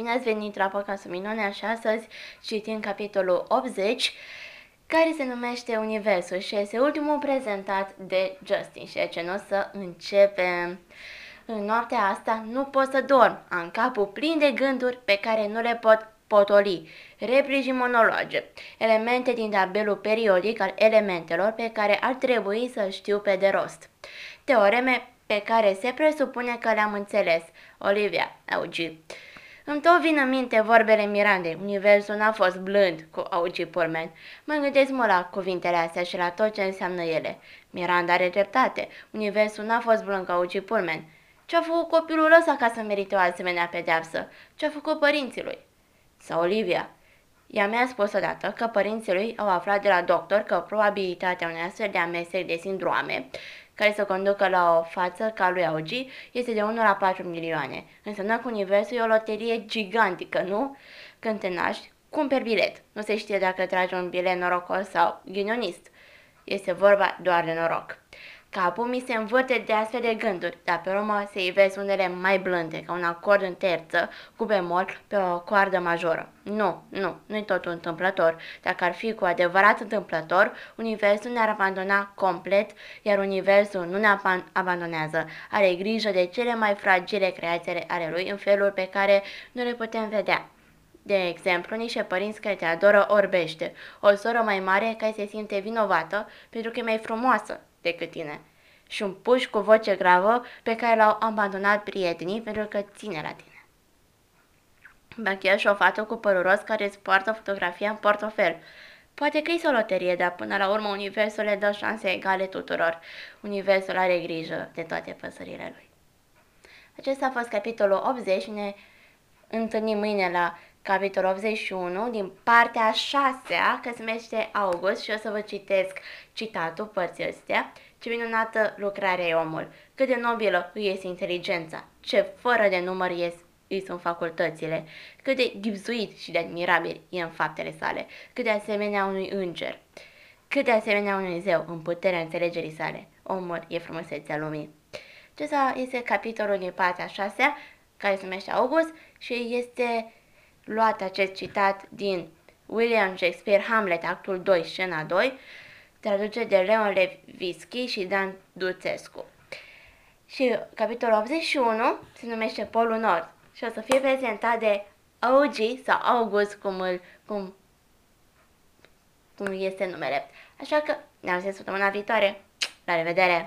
Bine ați venit la podcastul Minunea și astăzi citim capitolul 80 care se numește Universul și este ultimul prezentat de Justin și ce nu o să începem. În noaptea asta nu pot să dorm, am capul plin de gânduri pe care nu le pot potoli, replici monologe, elemente din tabelul periodic al elementelor pe care ar trebui să știu pe de rost, teoreme pe care se presupune că le-am înțeles. Olivia, augi. Îmi tot vin în minte vorbele Mirandei. Universul n-a fost blând cu augi Pullman. Mă gândesc mult la cuvintele astea și la tot ce înseamnă ele. Miranda are dreptate. Universul n-a fost blând cu augi Pullman. Ce-a făcut copilul ăsta ca să merite o asemenea pedeapsă? Ce-a făcut părinții lui? Sau Olivia? Ea mi-a spus odată că părinții lui au aflat de la doctor că probabilitatea unei astfel de amestec de sindroame care să conducă la o față ca lui Augi este de 1 la 4 milioane. Înseamnă că universul e o loterie gigantică, nu? Când te naști, cumperi bilet. Nu se știe dacă tragi un bilet norocos sau ghinionist. Este vorba doar de noroc. Capul mi se învârte de astfel de gânduri, dar pe urmă se ivesc unele mai blânde, ca un acord în terță cu bemol pe o coardă majoră. Nu, nu, nu-i totul întâmplător. Dacă ar fi cu adevărat întâmplător, universul ne-ar abandona complet, iar universul nu ne abandonează. Are grijă de cele mai fragile creațiile ale lui în felul pe care nu le putem vedea. De exemplu, niște părinți care te adoră orbește, o soră mai mare care se simte vinovată pentru că e mai frumoasă decât tine și un puș cu voce gravă pe care l-au abandonat prietenii pentru că ține la tine. Ba și o fată cu părul roz care îți poartă fotografia în portofel. Poate că e o loterie, dar până la urmă universul le dă șanse egale tuturor. Universul are grijă de toate păsările lui. Acesta a fost capitolul 80 și ne întâlnim mâine la capitolul 81 din partea 6 că se numește August și o să vă citesc citatul părții astea. Ce minunată lucrare e omul, cât de nobilă îi este inteligența, ce fără de număr ies îi sunt facultățile, cât de ghipzuit și de admirabil e în faptele sale, cât de asemenea unui înger, cât de asemenea unui zeu în puterea înțelegerii sale. Omul e frumusețea lumii. Acesta este capitolul din partea 6 care se numește August și este luat acest citat din William Shakespeare Hamlet, actul 2, scena 2, traduce de Leon Levitsky și Dan Duțescu. Și capitolul 81 se numește Polul Nord și o să fie prezentat de OG sau August, cum, îl, cum, cum este numele. Așa că ne auzim săptămâna viitoare. La revedere!